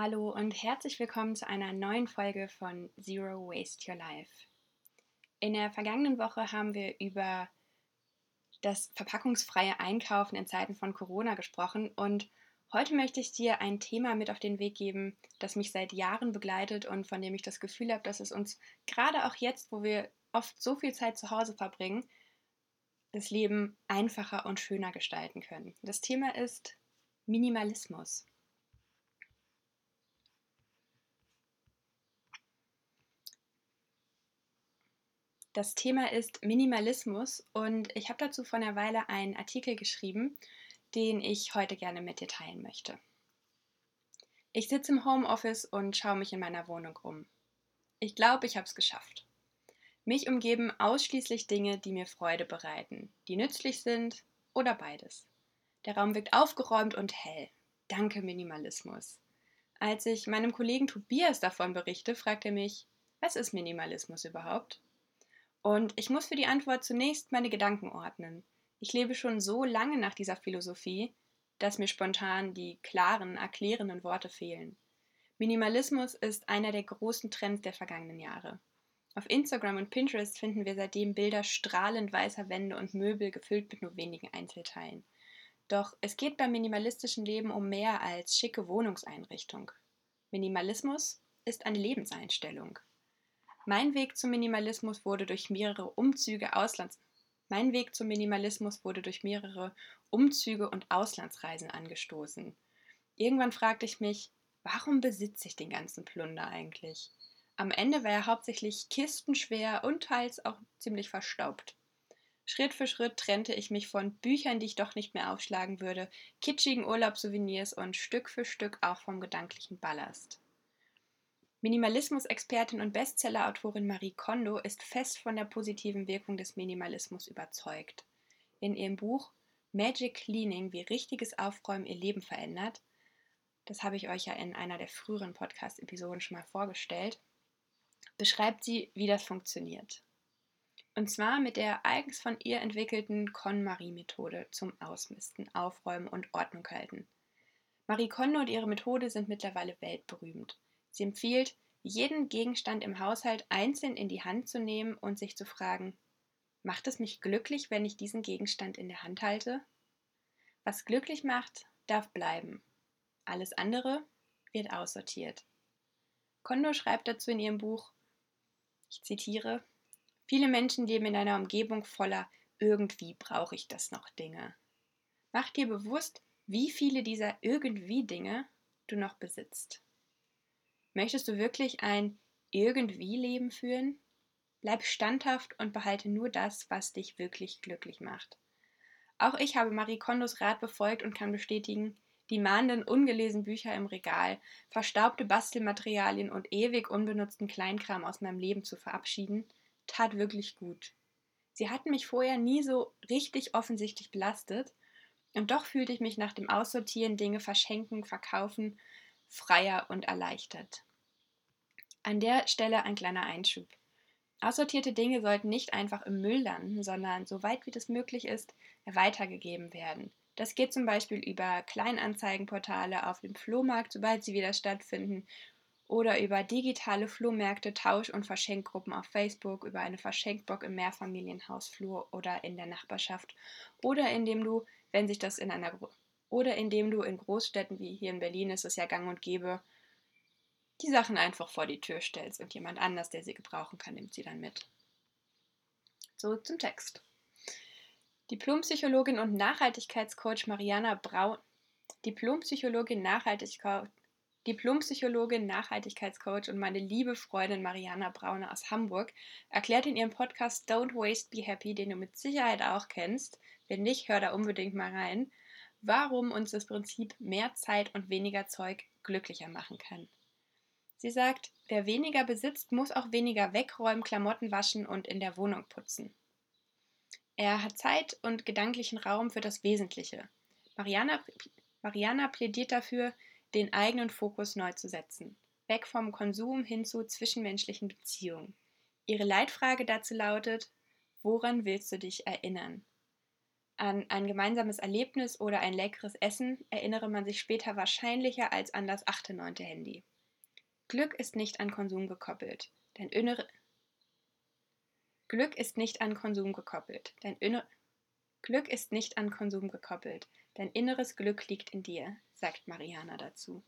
Hallo und herzlich willkommen zu einer neuen Folge von Zero Waste Your Life. In der vergangenen Woche haben wir über das verpackungsfreie Einkaufen in Zeiten von Corona gesprochen und heute möchte ich dir ein Thema mit auf den Weg geben, das mich seit Jahren begleitet und von dem ich das Gefühl habe, dass es uns gerade auch jetzt, wo wir oft so viel Zeit zu Hause verbringen, das Leben einfacher und schöner gestalten können. Das Thema ist Minimalismus. Das Thema ist Minimalismus und ich habe dazu vor einer Weile einen Artikel geschrieben, den ich heute gerne mit dir teilen möchte. Ich sitze im Homeoffice und schaue mich in meiner Wohnung um. Ich glaube, ich habe es geschafft. Mich umgeben ausschließlich Dinge, die mir Freude bereiten, die nützlich sind oder beides. Der Raum wirkt aufgeräumt und hell. Danke Minimalismus. Als ich meinem Kollegen Tobias davon berichte, fragt er mich, was ist Minimalismus überhaupt? Und ich muss für die Antwort zunächst meine Gedanken ordnen. Ich lebe schon so lange nach dieser Philosophie, dass mir spontan die klaren, erklärenden Worte fehlen. Minimalismus ist einer der großen Trends der vergangenen Jahre. Auf Instagram und Pinterest finden wir seitdem Bilder strahlend weißer Wände und Möbel gefüllt mit nur wenigen Einzelteilen. Doch es geht beim minimalistischen Leben um mehr als schicke Wohnungseinrichtung. Minimalismus ist eine Lebenseinstellung. Mein Weg zum Minimalismus wurde durch mehrere Umzüge Auslands mein Weg zum Minimalismus wurde durch mehrere Umzüge und Auslandsreisen angestoßen. Irgendwann fragte ich mich, warum besitze ich den ganzen Plunder eigentlich? Am Ende war er hauptsächlich kistenschwer und teils auch ziemlich verstaubt. Schritt für Schritt trennte ich mich von Büchern, die ich doch nicht mehr aufschlagen würde, kitschigen Urlaubssouvenirs und Stück für Stück auch vom gedanklichen Ballast. Minimalismus-Expertin und Bestseller-Autorin Marie Kondo ist fest von der positiven Wirkung des Minimalismus überzeugt. In ihrem Buch Magic Cleaning, wie richtiges Aufräumen ihr Leben verändert, das habe ich euch ja in einer der früheren Podcast-Episoden schon mal vorgestellt, beschreibt sie, wie das funktioniert. Und zwar mit der eigens von ihr entwickelten KonMari-Methode zum Ausmisten, Aufräumen und Ordnung halten. Marie Kondo und ihre Methode sind mittlerweile weltberühmt. Sie empfiehlt, jeden Gegenstand im Haushalt einzeln in die Hand zu nehmen und sich zu fragen, macht es mich glücklich, wenn ich diesen Gegenstand in der Hand halte? Was glücklich macht, darf bleiben. Alles andere wird aussortiert. Kondo schreibt dazu in ihrem Buch, ich zitiere, viele Menschen leben in einer Umgebung voller irgendwie brauche ich das noch Dinge. Mach dir bewusst, wie viele dieser irgendwie Dinge du noch besitzt. Möchtest du wirklich ein irgendwie Leben führen? Bleib standhaft und behalte nur das, was dich wirklich glücklich macht. Auch ich habe Marie Kondos Rat befolgt und kann bestätigen, die mahnenden ungelesenen Bücher im Regal, verstaubte Bastelmaterialien und ewig unbenutzten Kleinkram aus meinem Leben zu verabschieden, tat wirklich gut. Sie hatten mich vorher nie so richtig offensichtlich belastet, und doch fühlte ich mich nach dem Aussortieren, Dinge verschenken, verkaufen, freier und erleichtert. An der Stelle ein kleiner Einschub. Aussortierte Dinge sollten nicht einfach im Müll landen, sondern soweit wie das möglich ist, weitergegeben werden. Das geht zum Beispiel über Kleinanzeigenportale auf dem Flohmarkt, sobald sie wieder stattfinden, oder über digitale Flohmärkte, Tausch- und Verschenkgruppen auf Facebook, über eine Verschenkbox im Mehrfamilienhausflur oder in der Nachbarschaft, oder indem du, wenn sich das in einer oder indem du in Großstädten wie hier in Berlin ist es ja gang und gäbe, die Sachen einfach vor die Tür stellst und jemand anders, der sie gebrauchen kann, nimmt sie dann mit. Zurück zum Text. Diplompsychologin und Nachhaltigkeitscoach Mariana Braun, Diplompsychologin, Nachhaltigkeit, Diplompsychologin, Nachhaltigkeitscoach und meine liebe Freundin Mariana Braune aus Hamburg erklärt in ihrem Podcast Don't Waste, Be Happy, den du mit Sicherheit auch kennst, wenn nicht, hör da unbedingt mal rein, warum uns das Prinzip mehr Zeit und weniger Zeug glücklicher machen kann. Sie sagt, wer weniger besitzt, muss auch weniger wegräumen, Klamotten waschen und in der Wohnung putzen. Er hat Zeit und gedanklichen Raum für das Wesentliche. Mariana, Mariana plädiert dafür, den eigenen Fokus neu zu setzen. Weg vom Konsum hin zu zwischenmenschlichen Beziehungen. Ihre Leitfrage dazu lautet, woran willst du dich erinnern? An ein gemeinsames Erlebnis oder ein leckeres Essen erinnere man sich später wahrscheinlicher als an das achte, neunte Handy. Glück ist nicht an Konsum gekoppelt. Dein innere Glück ist nicht an Konsum gekoppelt. Dein inner Glück ist nicht an Konsum gekoppelt. Dein inneres Glück liegt in dir, sagt Mariana dazu.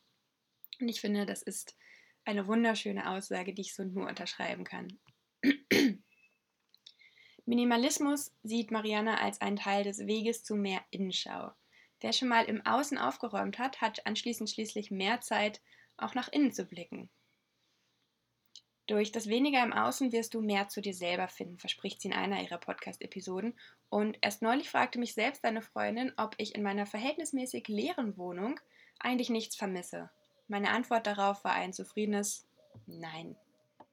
Und ich finde, das ist eine wunderschöne Aussage, die ich so nur unterschreiben kann. Minimalismus sieht Mariana als einen Teil des Weges zu mehr Innenschau. Wer schon mal im Außen aufgeräumt hat, hat anschließend schließlich mehr Zeit, auch nach innen zu blicken. Durch das Weniger im Außen wirst du mehr zu dir selber finden, verspricht sie in einer ihrer Podcast-Episoden. Und erst neulich fragte mich selbst eine Freundin, ob ich in meiner verhältnismäßig leeren Wohnung eigentlich nichts vermisse. Meine Antwort darauf war ein zufriedenes Nein.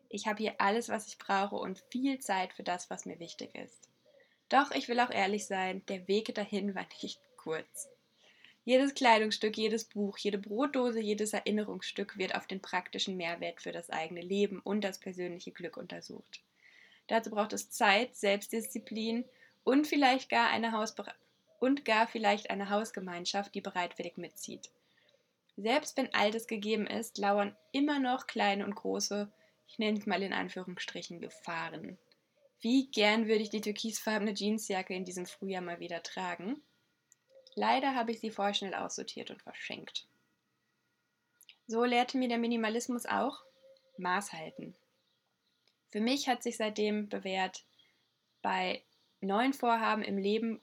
Ich habe hier alles, was ich brauche und viel Zeit für das, was mir wichtig ist. Doch ich will auch ehrlich sein, der Weg dahin war nicht kurz. Jedes Kleidungsstück, jedes Buch, jede Brotdose, jedes Erinnerungsstück wird auf den praktischen Mehrwert für das eigene Leben und das persönliche Glück untersucht. Dazu braucht es Zeit, Selbstdisziplin und vielleicht gar eine Hausbe und gar vielleicht eine Hausgemeinschaft, die bereitwillig mitzieht. Selbst wenn all das gegeben ist, lauern immer noch kleine und große ich nenne es mal in Anführungsstrichen, Gefahren. Wie gern würde ich die türkisfarbene Jeansjacke in diesem Frühjahr mal wieder tragen? Leider habe ich sie vorschnell aussortiert und verschenkt. So lehrte mir der Minimalismus auch Maß halten. Für mich hat sich seitdem bewährt, bei neuen Vorhaben im Leben,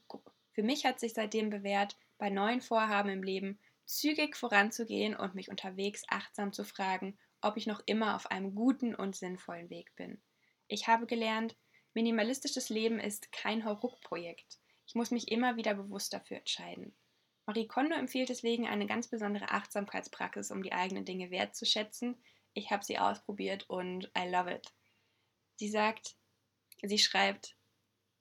für mich hat sich seitdem bewährt, bei neuen Vorhaben im Leben zügig voranzugehen und mich unterwegs achtsam zu fragen, ob ich noch immer auf einem guten und sinnvollen Weg bin. Ich habe gelernt, minimalistisches Leben ist kein Hauruck-Projekt. Ich muss mich immer wieder bewusst dafür entscheiden. Marie Kondo empfiehlt deswegen eine ganz besondere Achtsamkeitspraxis, um die eigenen Dinge wertzuschätzen. Ich habe sie ausprobiert und I love it. Sie sagt, sie schreibt,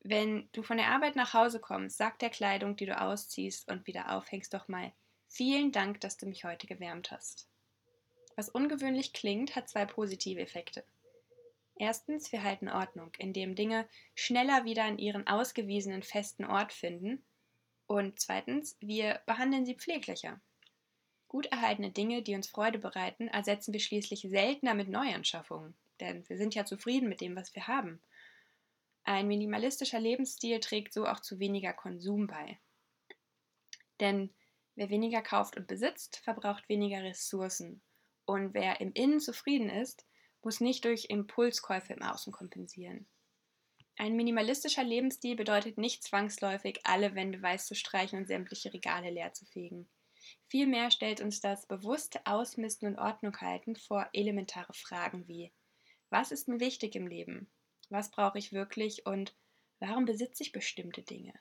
wenn du von der Arbeit nach Hause kommst, sag der Kleidung, die du ausziehst und wieder aufhängst, doch mal vielen Dank, dass du mich heute gewärmt hast. Was ungewöhnlich klingt, hat zwei positive Effekte. Erstens, wir halten Ordnung, indem Dinge schneller wieder an ihren ausgewiesenen festen Ort finden. Und zweitens, wir behandeln sie pfleglicher. Gut erhaltene Dinge, die uns Freude bereiten, ersetzen wir schließlich seltener mit Neuanschaffungen, denn wir sind ja zufrieden mit dem, was wir haben. Ein minimalistischer Lebensstil trägt so auch zu weniger Konsum bei. Denn wer weniger kauft und besitzt, verbraucht weniger Ressourcen und wer im Innen zufrieden ist, muss nicht durch Impulskäufe im Außen kompensieren. Ein minimalistischer Lebensstil bedeutet nicht zwangsläufig, alle Wände weiß zu streichen und sämtliche Regale leer zu fegen. Vielmehr stellt uns das bewusste Ausmisten und Ordnung halten vor elementare Fragen wie Was ist mir wichtig im Leben? Was brauche ich wirklich und warum besitze ich bestimmte Dinge?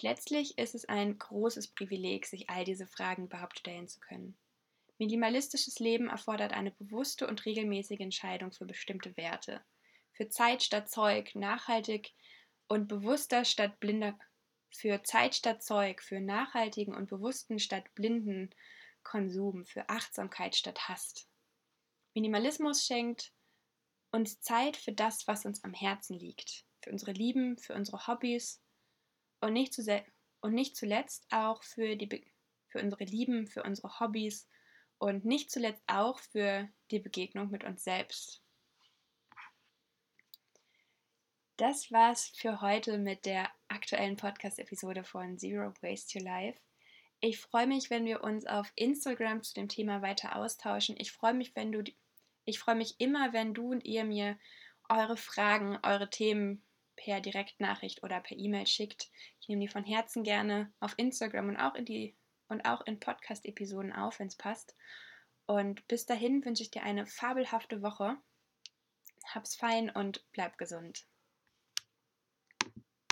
Letztlich ist es ein großes Privileg, sich all diese Fragen überhaupt stellen zu können. Minimalistisches Leben erfordert eine bewusste und regelmäßige Entscheidung für bestimmte Werte. Für Zeit statt Zeug, nachhaltig und bewusster statt blinder, für Zeit statt Zeug, für nachhaltigen und bewussten statt blinden Konsum, für Achtsamkeit statt Hass. Minimalismus schenkt uns Zeit für das, was uns am Herzen liegt, für unsere Lieben, für unsere Hobbys und nicht, und nicht zuletzt auch für, die für unsere Lieben, für unsere Hobbys und nicht zuletzt auch für die Begegnung mit uns selbst. Das war's für heute mit der aktuellen Podcast-Episode von Zero Waste Your Life. Ich freue mich, wenn wir uns auf Instagram zu dem Thema weiter austauschen. Ich freue mich, wenn du, ich freue mich immer, wenn du und ihr mir eure Fragen, eure Themen per Direktnachricht oder per E-Mail schickt. Ich nehme die von Herzen gerne auf Instagram und auch in die und auch in Podcast-Episoden auf, wenn es passt. Und bis dahin wünsche ich dir eine fabelhafte Woche. Hab's fein und bleib gesund.